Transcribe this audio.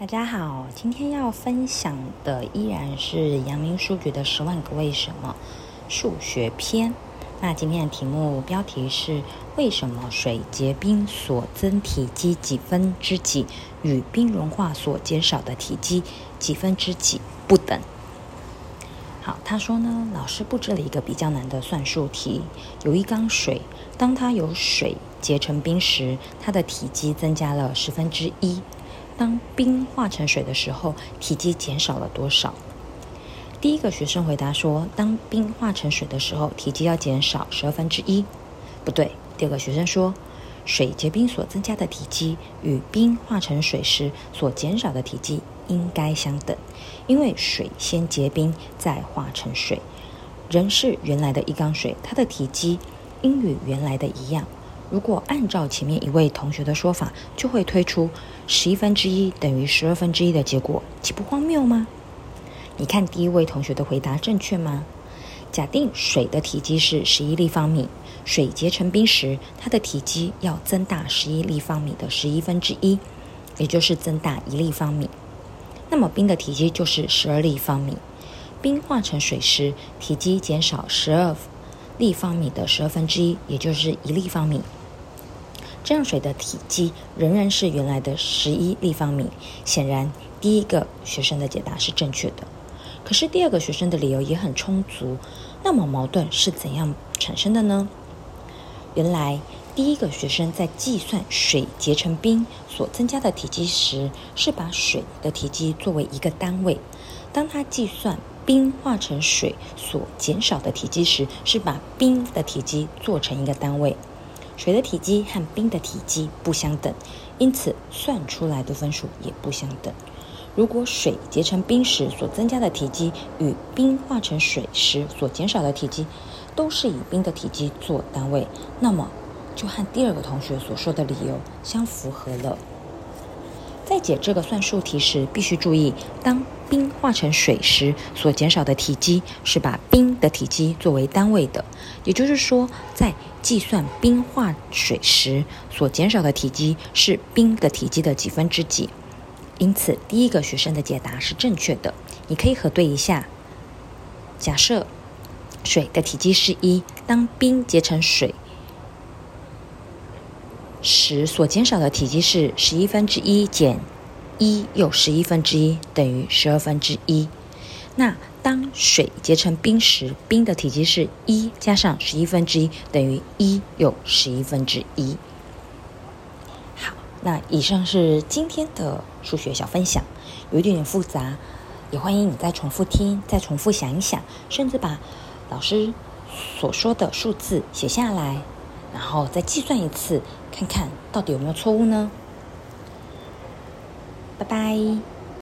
大家好，今天要分享的依然是阳明书局的《十万个为什么》数学篇。那今天的题目标题是：为什么水结冰所增体积几分之几与冰融化所减少的体积几分之几不等？好，他说呢，老师布置了一个比较难的算术题。有一缸水，当它由水结成冰时，它的体积增加了十分之一。当冰化成水的时候，体积减少了多少？第一个学生回答说：“当冰化成水的时候，体积要减少十二分之一。”不对。第二个学生说：“水结冰所增加的体积与冰化成水时所减少的体积应该相等，因为水先结冰再化成水。仍是原来的一缸水，它的体积应与原来的一样。”如果按照前面一位同学的说法，就会推出十一分之一等于十二分之一的结果，岂不荒谬吗？你看第一位同学的回答正确吗？假定水的体积是十一立方米，水结成冰时，它的体积要增大十一立方米的十一分之一，也就是增大一立方米。那么冰的体积就是十二立方米。冰化成水时，体积减少十二立方米的十二分之一，也就是一立方米。这样水的体积仍然是原来的十一立方米。显然，第一个学生的解答是正确的。可是第二个学生的理由也很充足。那么矛盾是怎样产生的呢？原来，第一个学生在计算水结成冰所增加的体积时，是把水的体积作为一个单位；当他计算冰化成水所减少的体积时，是把冰的体积做成一个单位。水的体积和冰的体积不相等，因此算出来的分数也不相等。如果水结成冰时所增加的体积与冰化成水时所减少的体积都是以冰的体积做单位，那么就和第二个同学所说的理由相符合了。在解这个算术题时，必须注意，当冰化成水时所减少的体积是把冰的体积作为单位的，也就是说，在计算冰化水时所减少的体积是冰的体积的几分之几。因此，第一个学生的解答是正确的。你可以核对一下：假设水的体积是一，当冰结成水。十所减少的体积是十一分之一减一又十一分之一等于十二分之一。那当水结成冰时，冰的体积是一加上十一分之一等于一又十一分之一。好，那以上是今天的数学小分享，有一点点复杂，也欢迎你再重复听，再重复想一想，甚至把老师所说的数字写下来。然后再计算一次，看看到底有没有错误呢？拜拜。